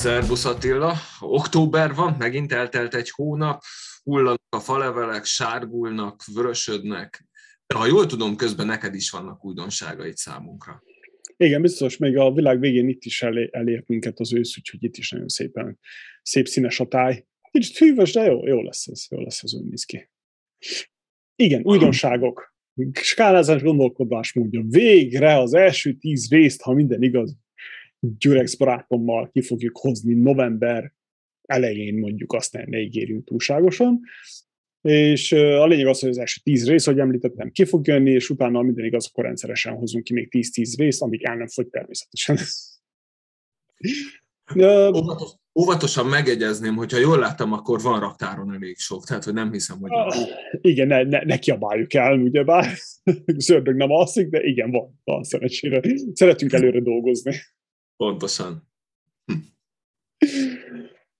Szerbusz Attila, október van, megint eltelt egy hónap, hullanak a falevelek, sárgulnak, vörösödnek, de ha jól tudom, közben neked is vannak újdonságait számunkra. Igen, biztos, még a világ végén itt is elé, elért minket az ősz, úgyhogy itt is nagyon szépen, szép színes a táj. Kicsit hűvös, de jó, jó lesz ez, jó lesz ez, úgy néz ki. Igen, újdonságok. Skálázás gondolkodás módja. Végre az első tíz részt, ha minden igaz, Gyürex barátommal ki fogjuk hozni november elején mondjuk, azt ne, ígérjünk túlságosan. És a lényeg az, hogy az első tíz rész, hogy említettem, ki fog jönni, és utána minden igaz, akkor rendszeresen hozunk ki még 10-10 részt, amíg el nem fogy természetesen. Óvatos, óvatosan megegyezném, hogyha jól láttam, akkor van raktáron elég sok, tehát hogy nem hiszem, hogy... Ah, igen, ne, ne, ne kiabáljuk el, ugyebár szördög nem alszik, de igen, van, van szerencsére. Szeretünk előre dolgozni. Pontosan. Hm.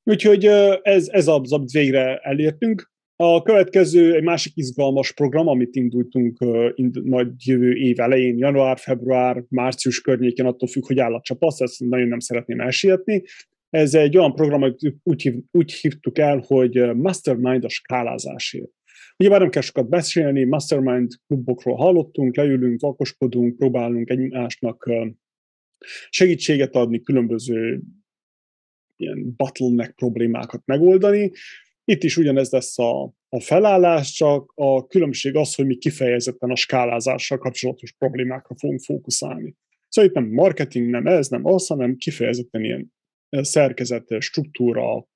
Úgyhogy ez, ez az, amit végre elértünk. A következő egy másik izgalmas program, amit indultunk ind, majd jövő év elején, január, február, március környékén, attól függ, hogy áll a csapat, ezt nagyon nem szeretném elsietni. Ez egy olyan program, amit úgy, hív, úgy hívtuk el, hogy Mastermind a skálázásért. Már nem kell sokat beszélni, Mastermind klubokról hallottunk, leülünk, vakoskodunk, próbálunk egymásnak segítséget adni, különböző ilyen bottleneck problémákat megoldani. Itt is ugyanez lesz a, a felállás, csak a különbség az, hogy mi kifejezetten a skálázással kapcsolatos problémákra fogunk fókuszálni. Szóval itt nem marketing, nem ez, nem az, hanem kifejezetten ilyen szerkezet, struktúra,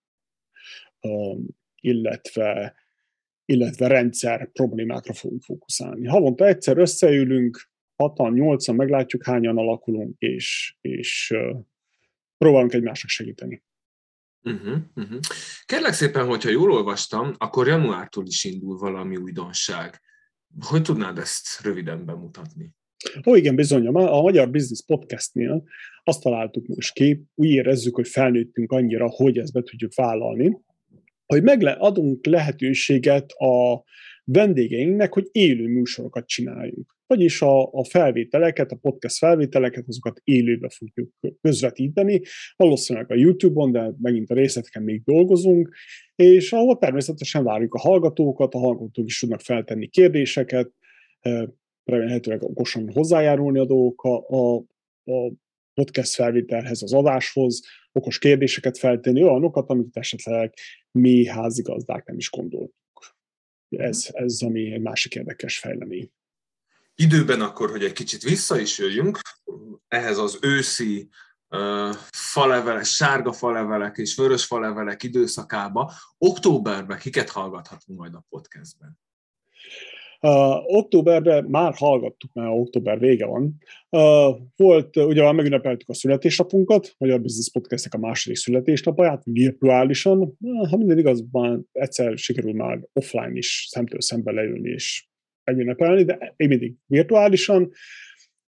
illetve, illetve rendszer problémákra fogunk fókuszálni. Havonta egyszer összeülünk, hatan, nyolcan, meglátjuk, hányan alakulunk, és, és próbálunk egymásnak segíteni. Uh-huh, uh-huh. Kérlek szépen, hogyha jól olvastam, akkor januártól is indul valami újdonság. Hogy tudnád ezt röviden bemutatni? Ó, igen, bizony. A Magyar Business Podcastnél azt találtuk most ki, úgy érezzük, hogy felnőttünk annyira, hogy ezt be tudjuk vállalni, hogy megadunk lehetőséget a vendégeinknek, hogy élő műsorokat csináljunk. Vagyis a, a felvételeket, a podcast felvételeket, azokat élőbe fogjuk közvetíteni, valószínűleg a YouTube-on, de megint a részleteken még dolgozunk, és ahol természetesen várjuk a hallgatókat, a hallgatók is tudnak feltenni kérdéseket, remélhetőleg okosan hozzájárulni a dolgok a, a, a podcast felvételhez, az adáshoz, okos kérdéseket feltenni, olyanokat, amit esetleg mi házigazdák nem is gondoltunk. Ez, ez ami egy másik érdekes fejlemény időben akkor, hogy egy kicsit vissza is jöjjünk, ehhez az őszi falevelek, sárga falevelek és vörös falevelek időszakába, októberben kiket hallgathatunk majd a podcastben? Uh, októberben már hallgattuk, mert október vége van. Uh, volt, ugye már megünnepeltük a születésnapunkat, Magyar Business Podcastnek a második születésnapját, virtuálisan. Ha minden igaz, egyszer sikerül már offline is szemtől szembe leülni és megünnepelni, de én mindig virtuálisan.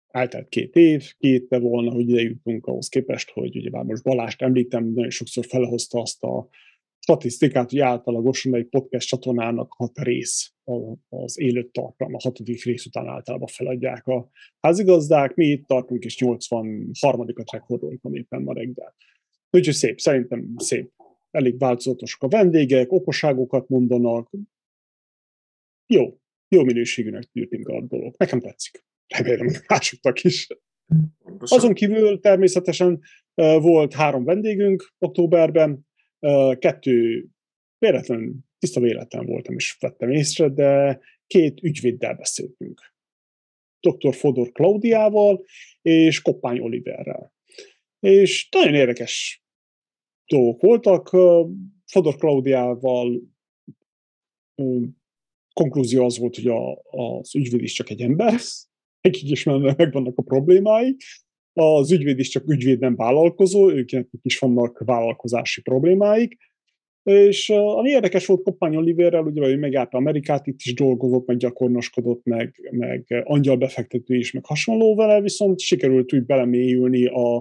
Eltelt két év, két év volna, hogy ide jutunk ahhoz képest, hogy ugye már most Balást említem, nagyon sokszor felhozta azt a statisztikát, hogy átlagosan egy podcast csatornának hat rész az élő tartalma, a hatodik rész után általában feladják a házigazdák, mi itt tartunk, és 83-at rekordoltam éppen ma reggel. Úgyhogy szép, szerintem szép. Elég változatosak a vendégek, okosságokat mondanak. Jó, jó minőségűnek tűrtünk a dolog. Nekem tetszik. Remélem, másoknak is. Azon kívül természetesen volt három vendégünk októberben, kettő véletlen, tiszta véletlen voltam és vettem észre, de két ügyvéddel beszéltünk. Dr. Fodor Klaudiával és Koppány Oliverrel. És nagyon érdekes dolgok voltak. Fodor Klaudiával konklúzió az volt, hogy a, az ügyvéd is csak egy ember, nekik is megvannak a problémái, az ügyvéd is csak ügyvéd, nem vállalkozó, ők is vannak vállalkozási problémáik, és ami érdekes volt Koppány Oliverrel, ugye ő megállta Amerikát, itt is dolgozott, meg gyakornoskodott, meg, meg angyalbefektető is, meg hasonló vele, viszont sikerült úgy belemélyülni a,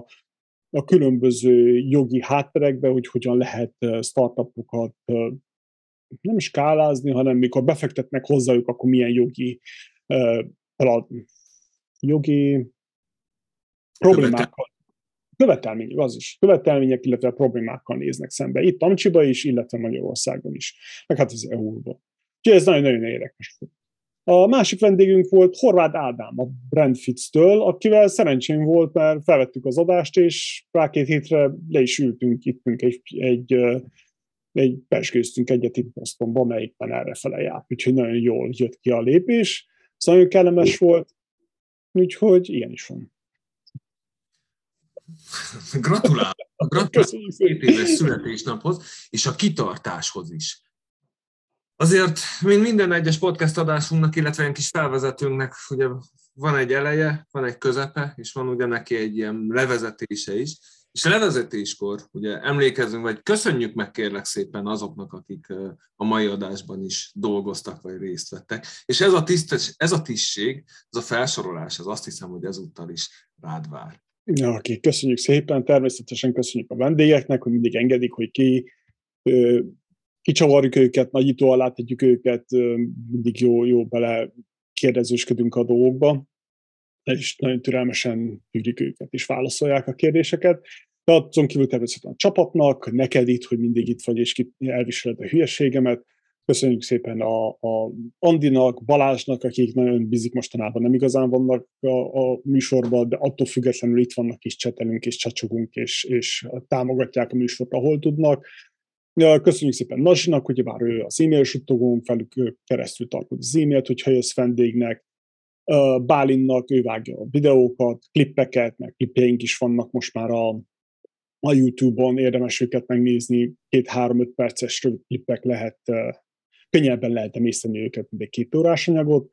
a különböző jogi hátterekbe, hogy hogyan lehet startupokat nem is skálázni, hanem mikor befektetnek hozzájuk, akkor milyen jogi, jogi problémákkal, követelmények, az is. Követelmények, illetve problémákkal néznek szembe. Itt Amcsiba is, illetve Magyarországon is. Meg hát az EU-ban. Úgyhogy ez nagyon-nagyon érdekes. A másik vendégünk volt Horváth Ádám a Brandfits-től, akivel szerencsém volt, mert felvettük az adást, és rá két hétre le is ültünk, ittünk egy, egy, egy pesgőztünk egyet itt Bostonban, melyikben erre fele járt. Úgyhogy nagyon jól jött ki a lépés. Szóval nagyon kellemes volt, úgyhogy ilyen is van. Gratulálok! Gratulálok két éves születésnaphoz, és a kitartáshoz is. Azért, mint minden egyes podcast adásunknak, illetve egy kis felvezetőnknek, ugye van egy eleje, van egy közepe, és van ugye neki egy ilyen levezetése is. És a levezetéskor ugye emlékezünk, vagy köszönjük meg kérlek szépen azoknak, akik a mai adásban is dolgoztak, vagy részt vettek. És ez a, tisztes, ez a tisztség, ez a felsorolás, ez azt hiszem, hogy ezúttal is rád vár. Ja, oké, köszönjük szépen, természetesen köszönjük a vendégeknek, hogy mindig engedik, hogy ki kicsavarjuk őket, nagyító alá tegyük őket, mindig jó, jó bele kérdezősködünk a dolgokba, és nagyon türelmesen tűrik őket, és válaszolják a kérdéseket. De azon kívül természetesen a csapatnak, neked itt, hogy mindig itt vagy, és elviseled a hülyeségemet. Köszönjük szépen a, a Andinak, Balázsnak, akik nagyon bizik mostanában, nem igazán vannak a, a műsorban, de attól függetlenül itt vannak, és csetelünk, és csacsogunk, és, és támogatják a műsort, ahol tudnak. Köszönjük szépen Nasinak, hogy bár ő az e-mail suttogón felük keresztül tartod az e-mailt, hogyha jössz vendégnek. Bálinnak, ő vágja a videókat, klippeket, meg klipjeink is vannak most már a, a YouTube-on, érdemes őket megnézni, két-három-öt perces rövid klippek lehet, könnyebben lehet emészteni őket, mint egy két órás anyagot.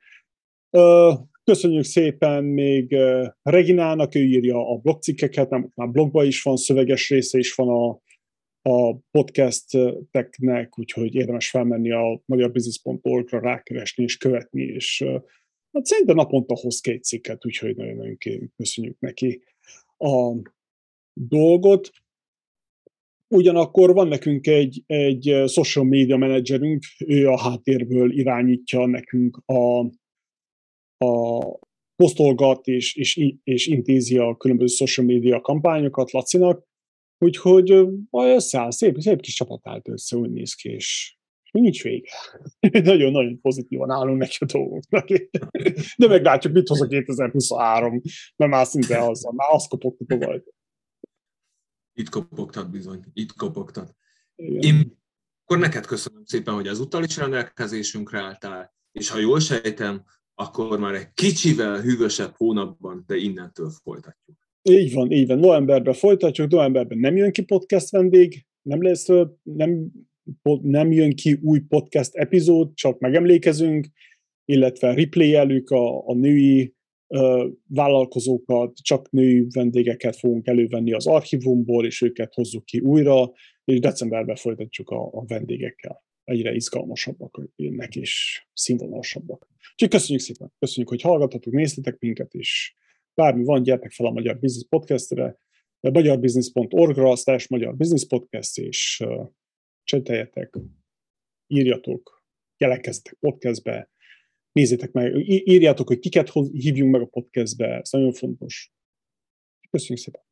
Köszönjük szépen még Reginának, ő írja a blogcikkeket, nem, már blogban is van, szöveges része is van a, a podcasteknek, úgyhogy érdemes felmenni a magyarbusiness.org-ra rákeresni és követni, és hát szerintem naponta hoz két cikket, úgyhogy nagyon-nagyon köszönjük neki a dolgot. Ugyanakkor van nekünk egy, egy social media menedzserünk, ő a háttérből irányítja nekünk a, a posztolgat és, és, és intézi a különböző social media kampányokat Lacinak, Úgyhogy majd összeáll, szép, szép kis csapat állt össze, úgy néz ki, és nincs vége. Nagyon-nagyon pozitívan állunk neki a dolgoknak. De meglátjuk, mit hoz a 2023, mert már szinte az, már azt kopogtat a vagy. Itt kopogtat bizony, itt kopogtat. Én akkor neked köszönöm szépen, hogy ezúttal is rendelkezésünkre álltál, és ha jól sejtem, akkor már egy kicsivel hűvösebb hónapban, de innentől folytatjuk. Így van, így van. Novemberben folytatjuk, novemberben nem jön ki podcast vendég, nem lesz, nem, nem jön ki új podcast epizód, csak megemlékezünk, illetve replayelük a, a női vállalkozókat, csak női vendégeket fogunk elővenni az archívumból, és őket hozzuk ki újra, és decemberben folytatjuk a, a vendégekkel. Egyre izgalmasabbak jönnek, és színvonalasabbak. Úgyhogy köszönjük szépen, köszönjük, hogy hallgatatok, néztetek minket, és bármi van, gyertek fel a Magyar Business Podcastre, magyarbusiness.org-ra, slash Magyar Business Podcast, és cseteljetek, írjatok, jelentkezzetek podcastbe, nézzétek meg, írjátok, hogy kiket hívjunk meg a podcastbe, ez nagyon fontos. Köszönjük szépen!